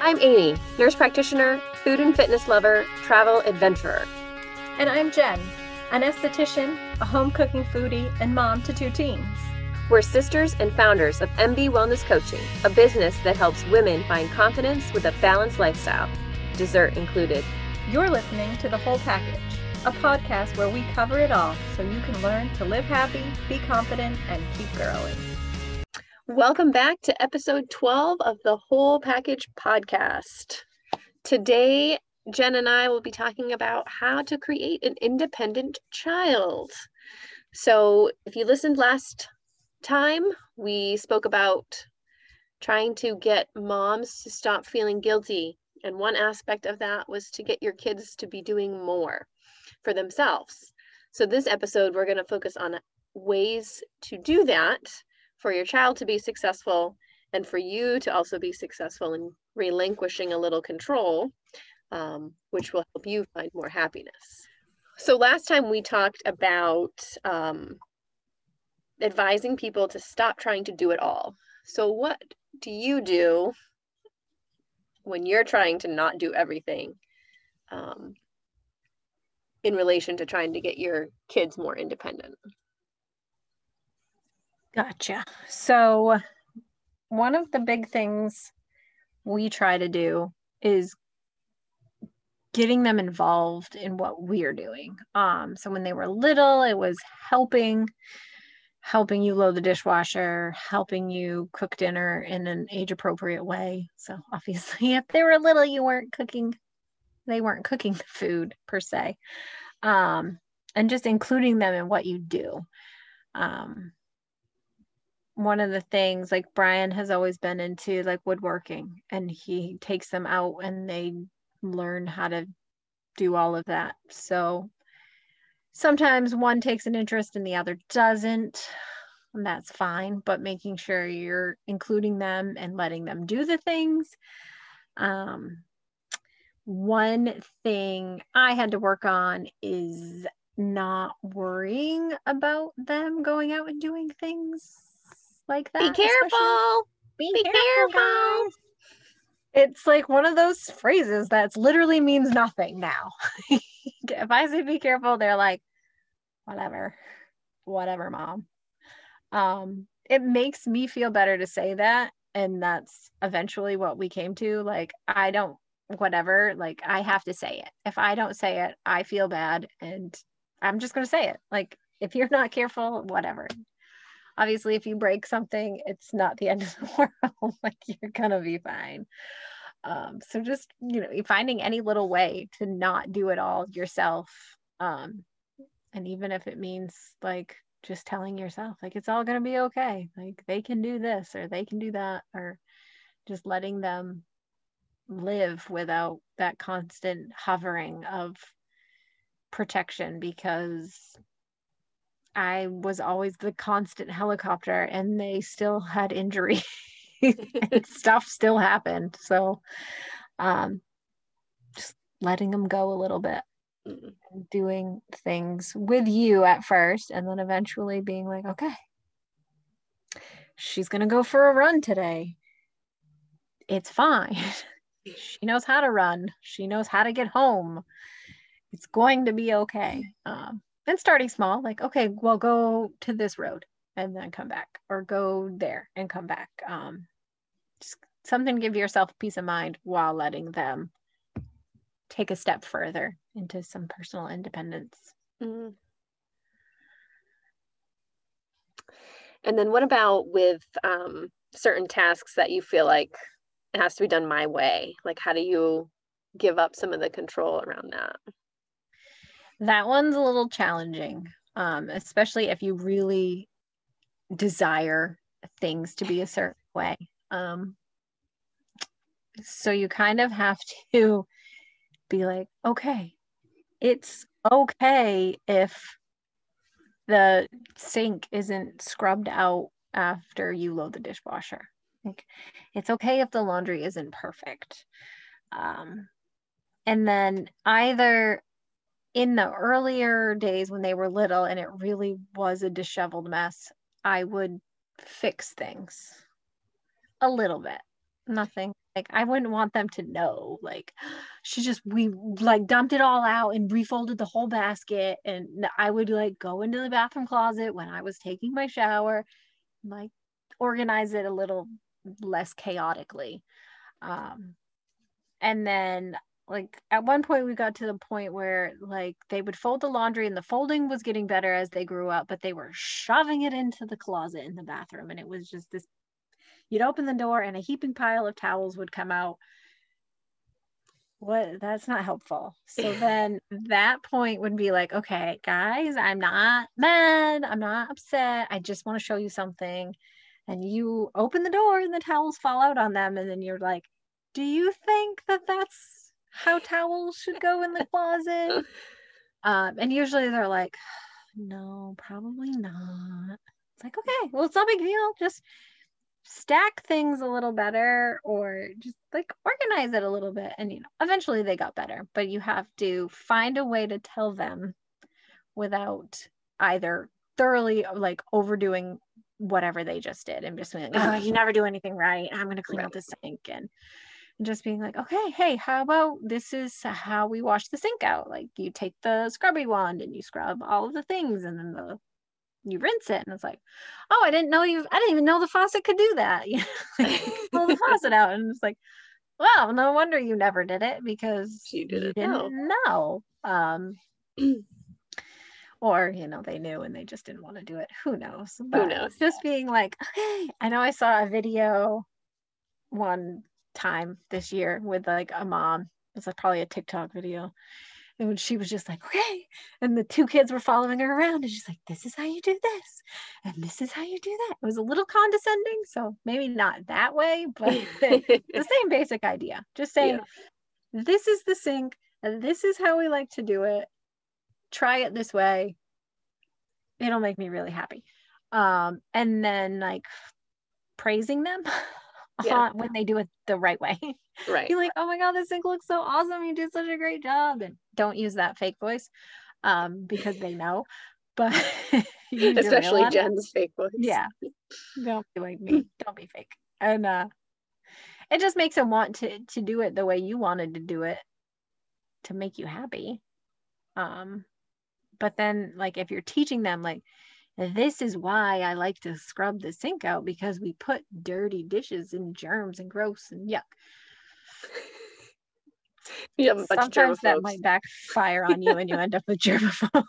I'm Amy, nurse practitioner, food and fitness lover, travel adventurer. And I'm Jenn, an esthetician, a home cooking foodie, and mom to two teens. We're sisters and founders of MB Wellness Coaching, a business that helps women find confidence with a balanced lifestyle, dessert included. You're listening to The Whole Package, a podcast where we cover it all so you can learn to live happy, be confident, and keep growing. Welcome back to episode 12 of the Whole Package podcast. Today, Jenn and I will be talking about how to create an independent child. So, if you listened last time, we spoke about trying to get moms to stop feeling guilty. And one aspect of that was to get your kids to be doing more for themselves. So, this episode, we're going to focus on ways to do that for your child to be successful and for you to also be successful in relinquishing a little control, um, which will help you find more happiness. So, last time we talked about um, advising people to stop trying to do it all. So, what do you do when you're trying to not do everything um, in relation to trying to get your kids more independent? Gotcha. So, one of the big things we try to do is getting them involved in what we're doing. Um, so when they were little, it was helping, helping you load the dishwasher, helping you cook dinner in an age appropriate way. So obviously, if they were little, you weren't cooking, they weren't cooking the food per se, um, and just including them in what you do. Um, one of the things like Brian has always been into like woodworking and he takes them out and they learn how to do all of that. So sometimes one takes an interest and the other doesn't. And that's fine, but making sure you're including them and letting them do the things. Um, one thing I had to work on is not worrying about them going out and doing things like that. Be careful. Be, Be careful, careful. It's like one of those phrases that's literally means nothing now. if I say be careful, they're like, whatever, whatever, mom. Um, it makes me feel better to say that. And that's eventually what we came to. Like, I don't, whatever, like, I have to say it. If I don't say it, I feel bad. And I'm just going to say it. Like, if you're not careful, whatever obviously if you break something it's not the end of the world like you're gonna be fine. Um, so just you know finding any little way to not do it all yourself um, and even if it means like just telling yourself like it's all gonna be okay like they can do this or they can do that or just letting them live without that constant hovering of protection because I was always the constant helicopter and they still had injury stuff still happened. So um just letting them go a little bit doing things with you at first and then eventually being like, okay, she's gonna go for a run today. It's fine. she knows how to run. She knows how to get home. It's going to be okay. Um, and starting small like okay well go to this road and then come back or go there and come back. Um just something to give yourself peace of mind while letting them take a step further into some personal independence. Mm-hmm. and then what about with um, certain tasks that you feel like it has to be done my way? Like how do you give up some of the control around that that one's a little challenging, um, especially if you really desire things to be a certain way. Um, so you kind of have to be like, okay, it's okay if the sink isn't scrubbed out after you load the dishwasher. Like, it's okay if the laundry isn't perfect. Um, and then either in the earlier days when they were little and it really was a disheveled mess, I would fix things a little bit. Nothing like I wouldn't want them to know. Like she just we like dumped it all out and refolded the whole basket. And I would like go into the bathroom closet when I was taking my shower, like organize it a little less chaotically. Um and then like at one point we got to the point where like they would fold the laundry and the folding was getting better as they grew up but they were shoving it into the closet in the bathroom and it was just this you'd open the door and a heaping pile of towels would come out. What? That's not helpful. So then that point would be like okay guys i'm not mad. I'm not upset. I just want to show you something. And you open the door and the towels fall out on them and then you're like do you think that that's how towels should go in the closet. Um, and usually they're like no probably not. It's like okay well it's not a big deal. Just stack things a little better or just like organize it a little bit. And you know eventually they got better but you have to find a way to tell them without either thoroughly like overdoing whatever they just did and just being like oh you never do anything right. I'm going to clean right. out the sink and just being like okay hey how about this is how we wash the sink out? Like you take the scrubby wand and you scrub all of the things and then the you rinse it and it's like oh i didn't know you i didn't even know the faucet could do that. You pull the faucet out and it's like well no wonder you never did it because you, did you didn't know, know. um or you know they knew and they just didn't want to do it. Who knows? But who knows? just being like okay i know i saw a video one time this year with like a mom it's like probably a tiktok video and she was just like, okay. And the two kids were following her around. And she's like, this is how you do this. And this is how you do that. It was a little condescending. So maybe not that way, but the same basic idea. Just saying, yeah. this is the sink. And this is how we like to do it. Try it this way. It'll make me really happy. Um, and then like praising them yeah. when they do it the right way. Right. You're like, oh my God, this sink looks so awesome. You did such a great job. And don't use that fake voice um, because they know. But especially Jenn's fake voice. Yeah. Don't be like me. Don't be fake. And uh it just makes them want to to do it the way you wanted to do it to make you happy. Um but then like if you're teaching them like this is why I like to scrub the sink out because we put dirty dishes and germs and gross and yuck. You Sometimes that might backfire on you and you end up with germaphobes.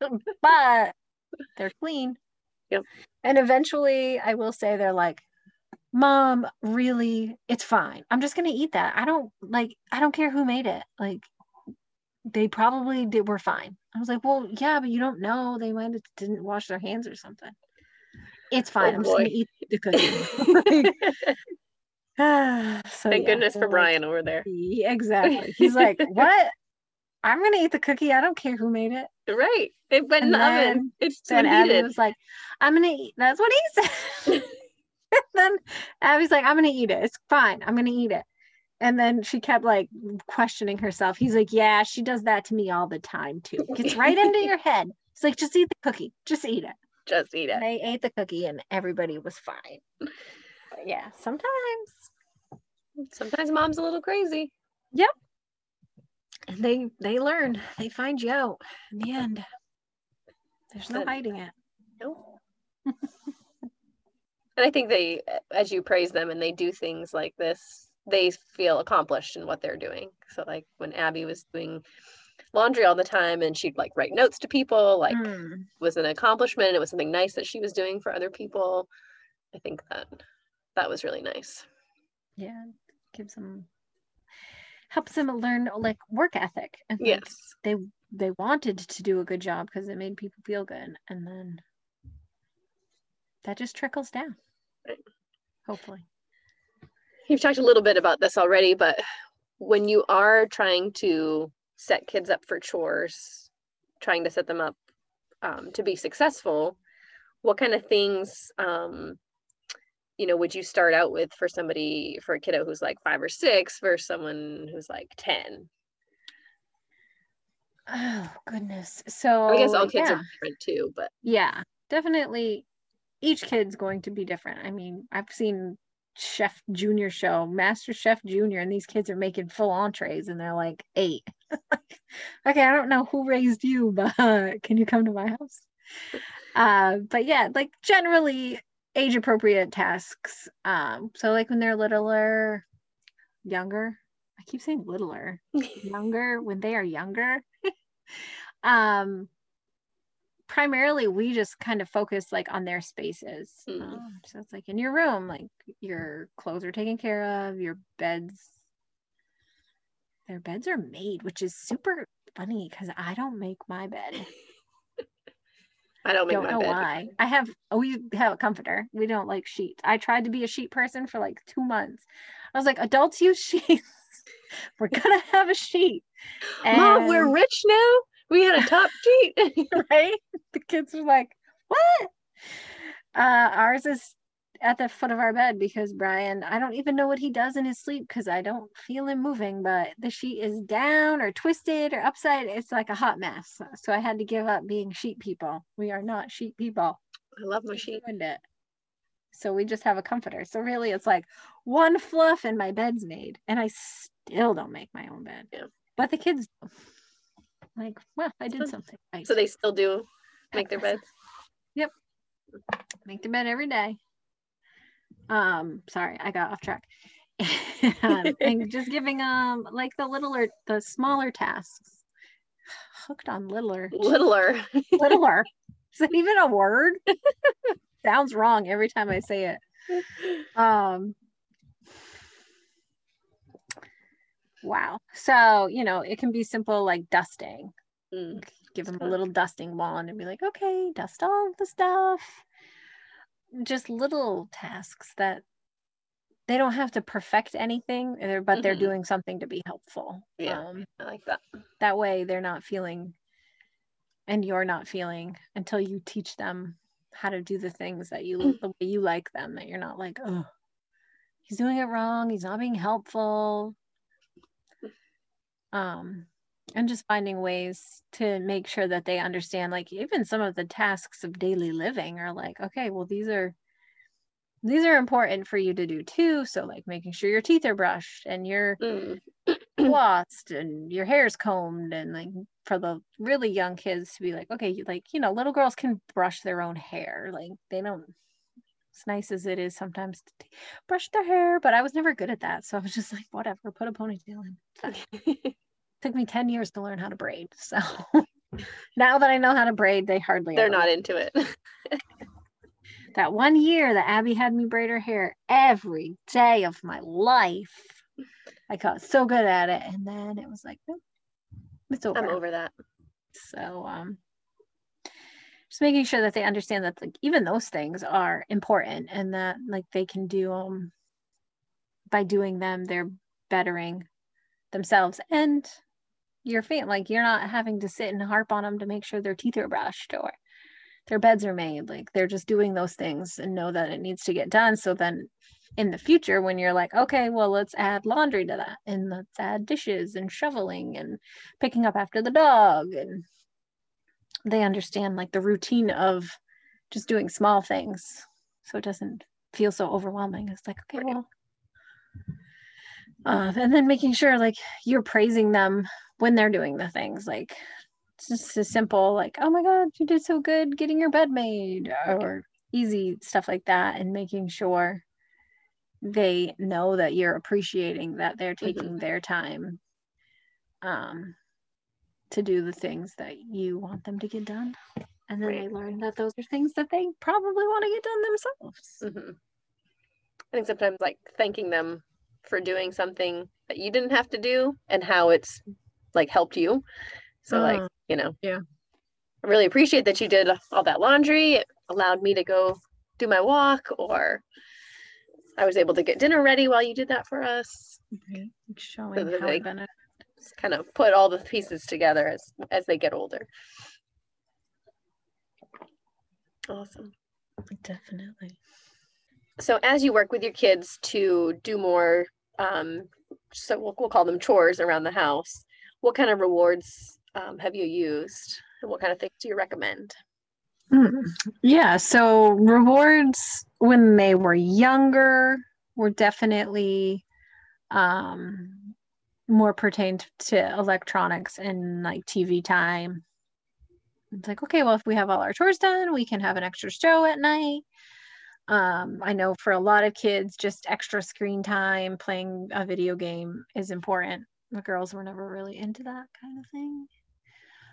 but they're clean. Yep. And eventually I will say they're like, Mom, really, it's fine. I'm just gonna eat that. I don't like I don't care who made it. Like they probably did were fine. I was like, well, yeah, but you don't know. They might have didn't wash their hands or something. It's oh, fine. Oh, I'm boy. just gonna eat the cookie. so, Thank yeah, goodness for Brian over there. Exactly. He's like, what? I'm gonna eat the cookie. I don't care who made it. Right. It went and in the oven. It's then Abby was like, I'm gonna eat. That's what he said. then Abby's like, I'm gonna eat it. It's fine. I'm gonna eat it. And then she kept like questioning herself. He's like, Yeah, she does that to me all the time too. Gets right into your head. It's like, just eat the cookie. Just eat it. Just eat it. They ate the cookie and everybody was fine. But yeah, sometimes. Sometimes mom's a little crazy. Yep. And they they learn. They find you out in the end. There's no hiding it. Nope. and I think they, as you praise them and they do things like this, they feel accomplished in what they're doing. So like when Abby was doing laundry all the time and she'd like write notes to people, like mm. was an accomplishment. It was something nice that she was doing for other people. I think that that was really nice. Yeah, gives them helps them learn like work ethic. And yes, they they wanted to do a good job because it made people feel good, and then that just trickles down. Right. Hopefully you've talked a little bit about this already, but when you are trying to set kids up for chores, trying to set them up um, to be successful, what kind of things, um, you know, would you start out with for somebody, for a kiddo who's like five or six versus someone who's like 10? Oh, goodness. So I guess all kids yeah. are different too, but yeah, definitely each kid's going to be different. I mean, I've seen chef junior show, MasterChef Junior, and these kids are making full entrees and they're like eight. okay, I don't know who raised you, but can you come to my house? Uh, but yeah, like generally age appropriate tasks. Um, so like when they're littler, younger, I keep saying littler, younger, when they are younger. um, primarily we just kind of focus like on their spaces. Mm. Um, so it's like in your room, like your clothes are taken care of, your beds, their beds are made, which is super funny because I don't make my bed. I don't make don't know bed. why. I have oh, we have a comforter. We don't like sheets. I tried to be a sheet person for like two months. I was like, adults use sheets. we're gonna have a sheet. And... Mom, we're rich now. We had a top sheet, right? The kids were like, "What?" Uh, ours is at the foot of our bed because Brian, I don't even know what he does in his sleep because I don't feel him moving, but the sheet is down or twisted or upside. It's like a hot mess. So I had to give up being sheet people. We are not sheet people. I love my sheet. It. So we just have a comforter. So really it's like one fluff and my bed's made. And I still don't make my own bed. Yeah. But the kids like, well, I did something right. So they still do make their beds? Yep. Make their bed every day. Um sorry i got off track. And just giving um like the littler the smaller tasks. Hooked on littler. Littler. Littler. Is that even a word? Sounds wrong every time i say it. Um wow. So you know it can be simple like dusting. Mm. give them a little dusting wand and be like okay dust all the stuff. Just little tasks that they don't have to perfect anything but mm-hmm. they're doing something to be helpful. Yeah um, i like that. that way they're not feeling and you're not feeling until you teach them how to do the things that you the way you like them that you're not like oh he's doing it wrong he's not being helpful um and just finding ways to make sure that they understand like even some of the tasks of daily living are like okay well these are these are important for you to do too so like making sure your teeth are brushed and you're mm. flossed and your hair's combed and like for the really young kids to be like okay like you know little girls can brush their own hair like they don't as nice as it is sometimes to brush their hair but i was never good at that so i was just like whatever put a ponytail in took me 10 years to learn how to braid. So now that I know how to braid, they hardly They're not into it. that one year that Abby had me braid her hair every day of my life. I got so good at it. And then it was like, nope, it's over. I'm over that. So um just making sure that they understand that like even those things are important and that like they can do um by doing them they're bettering themselves and your family. Like you're not having to sit and harp on them to make sure their teeth are brushed or their beds are made. Like they're just doing those things and know that it needs to get done. So then in the future, when you're like, okay, well, let's add laundry to that and let's add dishes and shoveling and picking up after the dog. And they understand like the routine of just doing small things. So it doesn't feel so overwhelming. It's like, okay, well, uh, and then making sure like you're praising them when they're doing the things like it's just as simple like oh my god you did so good getting your bed made or easy stuff like that and making sure they know that you're appreciating that they're mm-hmm. taking mm-hmm. their time um to do the things that you want them to get done and then right. they learn that those are things that they probably want to get done themselves mm-hmm. i think sometimes like thanking them for doing something that you didn't have to do and how it's like helped you. So uh, like, uh-huh. you know, yeah. I really appreciate that you did all that laundry. It allowed me to go do my walk or I was able to get dinner ready while you did that for us. Showing so how it kind of put all the pieces together as as they get older. Awesome. Definitely. So as you work with your kids to do more um, so we'll, we'll call them chores around the house what kind of rewards um, have you used and what kind of things do you recommend mm, yeah so rewards when they were younger were definitely um, more pertained to electronics and like TV time. It's like, okay, well, if we have all our chores done, we can have an extra show at night. Um, I know for a lot of kids, just extra screen time playing a video game is important. The girls were never really into that kind of thing.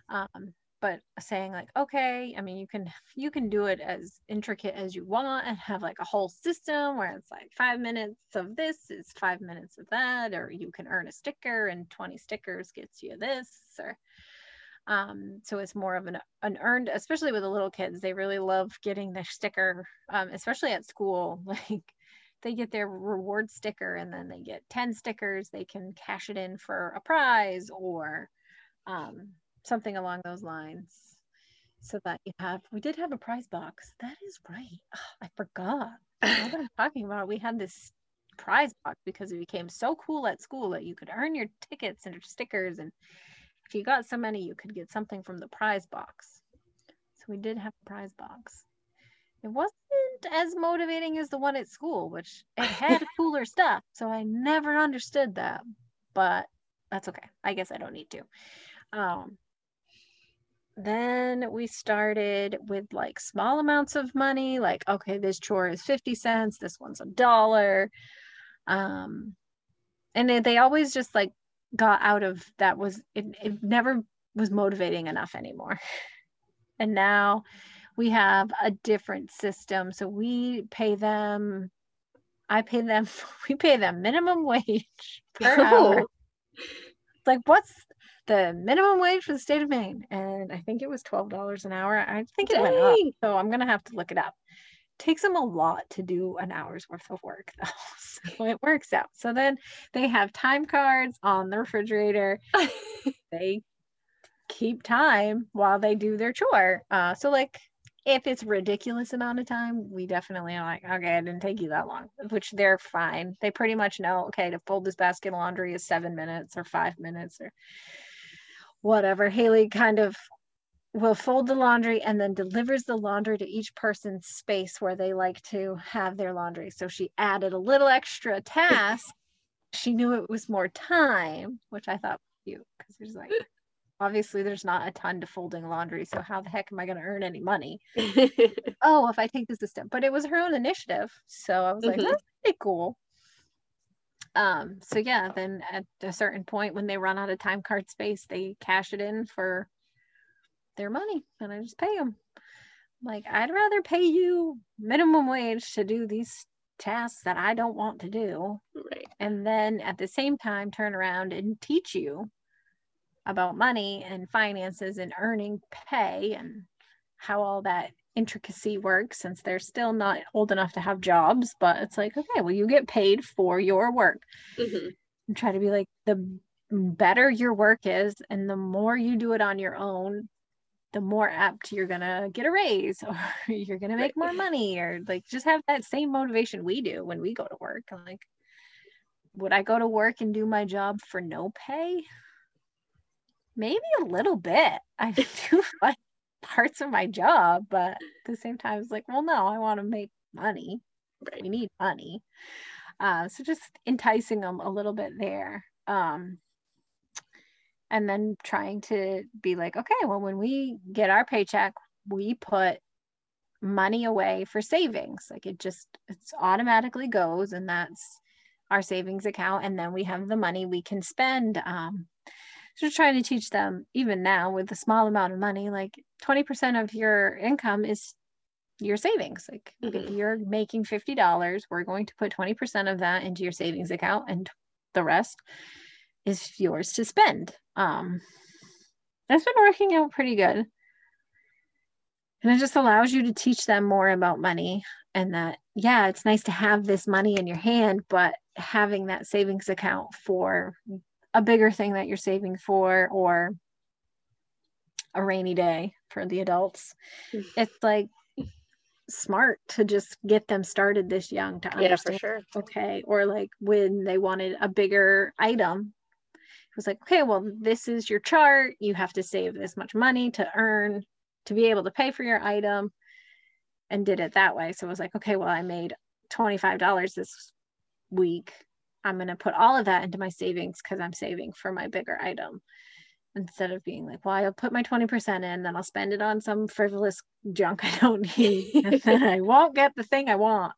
Um, but saying like okay i mean you can you can do it as intricate as you want and have like a whole system where it's like five minutes of this is five minutes of that or you can earn a sticker and 20 stickers gets you this or um, so it's more of an, an earned especially with the little kids they really love getting their sticker um, especially at school like they get their reward sticker and then they get 10 stickers they can cash it in for a prize or um, something along those lines so that you have we did have a prize box. That is right. Oh, i forgot. What i'm talking about we had this prize box because it became so cool at school that you could earn your tickets and your stickers. And if you got so many you could get something from the prize box. So we did have a prize box. It wasn't as motivating as the one at school which it had cooler stuff. So i never understood that but that's okay. I guess i don't need to. Um then we started with like small amounts of money like okay this chore is 50 cents this one's a dollar. Um and they, they always just like got out of that was it, it never was motivating enough anymore. And now we have a different system so we pay them i pay them we pay them minimum wage per hour. Like what's the minimum wage for the state of Maine, and I think it was twelve dollars an hour. I think it Dang. went up, so I'm gonna have to look it up. It takes them a lot to do an hour's worth of work, though, so it works out. So then they have time cards on the refrigerator. they keep time while they do their chore. Uh, so like if it's ridiculous amount of time, we definitely are like, okay, it didn't take you that long, which they're fine. They pretty much know, okay, to fold this basket of laundry is seven minutes or five minutes or whatever. Haley kind of will fold the laundry and then delivers the laundry to each person's space where they like to have their laundry. So she added a little extra task. she knew it was more time, which I thought was cute because there's like obviously there's not a ton to folding laundry. So how the heck am I going to earn any money? oh, if I take this a step, but it was her own initiative. So I was like, mm-hmm. that's pretty cool um so yeah then at a certain point when they run out of time card space they cash it in for their money and i just pay them like i'd rather pay you minimum wage to do these tasks that i don't want to do right. and then at the same time turn around and teach you about money and finances and earning pay and how all that intricacy work since they're still not old enough to have jobs but it's like okay well you get paid for your work. Mm-hmm. and try to be like the better your work is and the more you do it on your own the more apt you're gonna get a raise or you're gonna make more money or like just have that same motivation we do when we go to work. I'm like would i go to work and do my job for no pay? Maybe a little bit. I do like parts of my job, but at the same time, it's like, well, no, I want to make money. Right. We need money. Uh, so just enticing them a little bit there. Um, and then trying to be like, okay, well, when we get our paycheck, we put money away for savings. Like it just, it's automatically goes, and that's our savings account. And then we have the money we can spend. Um, so trying to teach them even now with a small amount of money, like 20% of your income is your savings. Like mm-hmm. if you're making $50, we're going to put 20% of that into your savings account and the rest is yours to spend. Um, that's been working out pretty good. And it just allows you to teach them more about money and that, yeah, it's nice to have this money in your hand, but having that savings account for a bigger thing that you're saving for or a rainy day for the adults. Mm. It's like smart to just get them started this young to understand. Yeah, for sure. Okay. Or like when they wanted a bigger item, it was like, okay, well, this is your chart. You have to save this much money to earn to be able to pay for your item and did it that way. So it was like, okay, well, I made $25 this week, I'm going to put all of that into my savings because I'm saving for my bigger item instead of being like, well, I'll put my 20% in, then I'll spend it on some frivolous junk I don't need, and then I won't get the thing I want.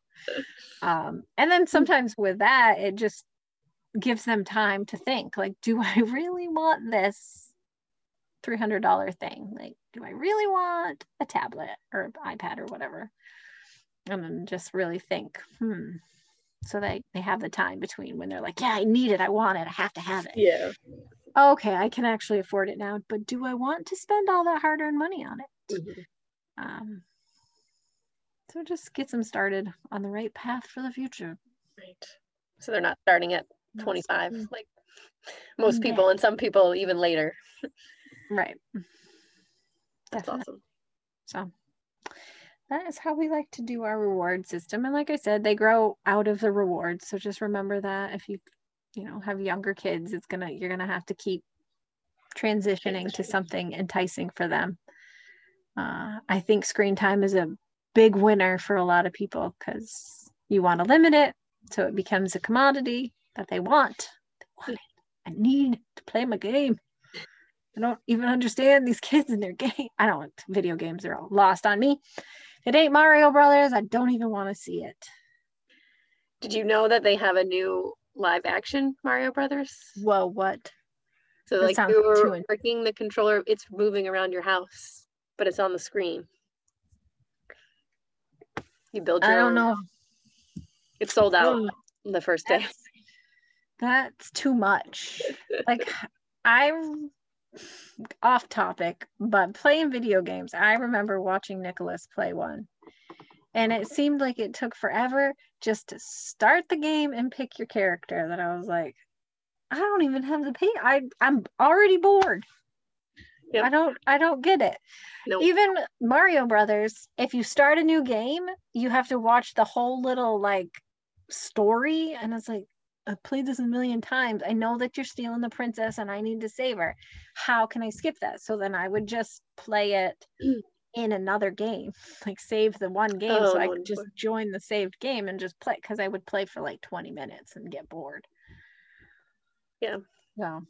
Um, and then sometimes with that, it just gives them time to think like, do I really want this $300 thing? Like, do I really want a tablet or iPad or whatever? And then just really think, hmm. So they, they have the time between when they're like, yeah, I need it, I want it, I have to have it. Yeah. Okay, I can actually afford it now, but do I want to spend all that hard earned money on it? Mhm. Um, so just gets them started on the right path for the future. Right. So they're not starting at Not 25 starting- like most Yeah. people and some people even later. Right. That's Definitely. awesome. So that is how we like to do our reward system. And like I said, they grow out of the rewards. So just remember that if you, you know, have younger kids, it's gonna you're gonna have to keep transitioning to something enticing for them. Uh, I think screen time is a big winner for a lot of people because you want to limit it so it becomes a commodity that they want. They want. I need to play my game. I don't even understand these kids and their game. I don't video games are all lost on me. It ain't Mario Brothers. I don't even want to see it. Did you know that they have a new live action Mario Brothers? Whoa, what? So That like you're working the controller, it's moving around your house, but it's on the screen. You build your I don't own. know. It's sold out the first day. That's, that's too much. Like I'm off topic, but playing video games, I remember watching Nicholas play one. And it seemed like it took forever just to start the game and pick your character that I was like, I don't even have the pay. I I'm already bored. Yep. I don't I don't get it. Nope. Even Mario Brothers, if you start a new game, you have to watch the whole little like story and it's like I've played this a million times. I know that you're stealing the princess and I need to save her. How can I skip that? So then I would just play it in another game, like save the one game Oh, so I oh, could just join the saved game and just play because I would play for like 20 minutes and get bored. Yeah. So,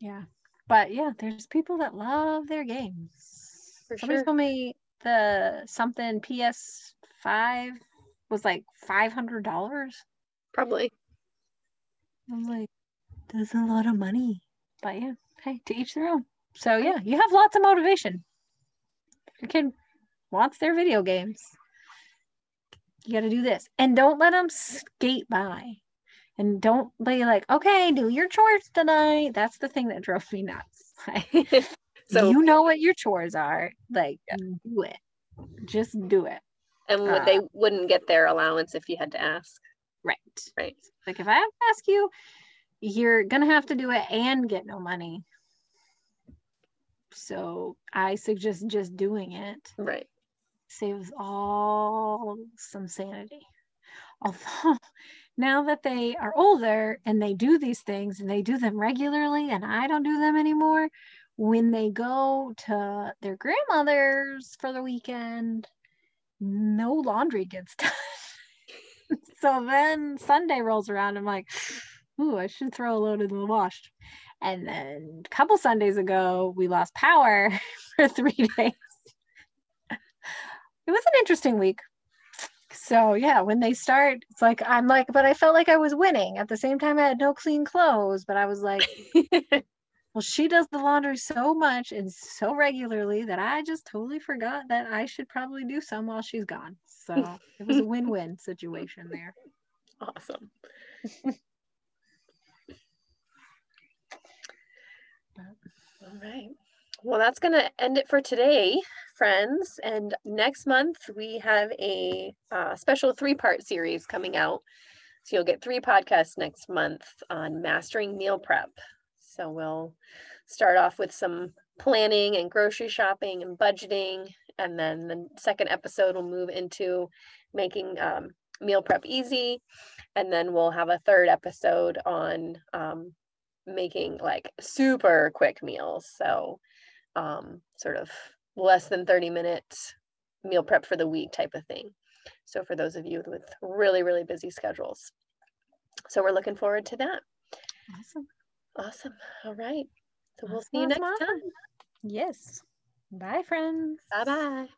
yeah. But yeah, there's people that love their games. For Somebody sure. told me the something PS5 was like $500. Probably. I'm like, that's a lot of money. But yeah, hey, to each their own. So yeah, you have lots of motivation. If your kid wants their video games, you got to do this. And don't let them skate by. And don't be like, okay, do your chores tonight. That's the thing that drove me nuts. So you know what your chores are. Like, do it. Just do it. and uh, they wouldn't get their allowance if you had to ask. Right. Right. Like if I have to ask you, you're gonna have to do it and get no money. So I suggest just doing it. Right. Saves all some sanity. Although now that they are older and they do these things and they do them regularly and I don't do them anymore, when they go to their grandmother's for the weekend, no laundry gets done. So then Sunday rolls around. I'm like, ooh, I should throw a load in the wash. And then a couple Sundays ago, we lost power for three days. It was an interesting week. So yeah, when they start, it's like I'm like, but I felt like I was winning. At the same time, I had no clean clothes, but I was like, well, she does the laundry so much and so regularly that I just totally forgot that I should probably do some while she's gone. So it was a win-win situation there. awesome. All right. Well, that's going to end it for today, friends. And next month, we have a uh, special three part series coming out. So you'll get three podcasts next month on mastering meal prep. So we'll start off with some planning and grocery shopping and budgeting. And then the second episode will move into making um, meal prep easy. And then we'll have a third episode on um, making like super quick meals. So, um, sort of less than 30 minutes meal prep for the week type of thing. So, for those of you with really, really busy schedules. So we're looking forward to that. Awesome. Awesome. All right. So we'll Awesome, see you next time. Yes. Bye, friends. Bye bye.